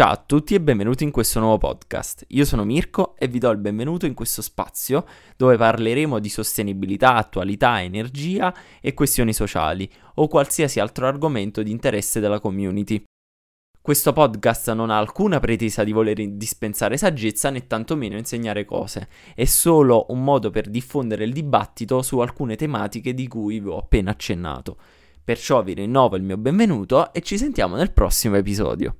Ciao a tutti e benvenuti in questo nuovo podcast. Io sono Mirko e vi do il benvenuto in questo spazio dove parleremo di sostenibilità, attualità, energia e questioni sociali o qualsiasi altro argomento di interesse della community. Questo podcast non ha alcuna pretesa di voler dispensare saggezza né tantomeno insegnare cose, è solo un modo per diffondere il dibattito su alcune tematiche di cui vi ho appena accennato. Perciò vi rinnovo il mio benvenuto e ci sentiamo nel prossimo episodio.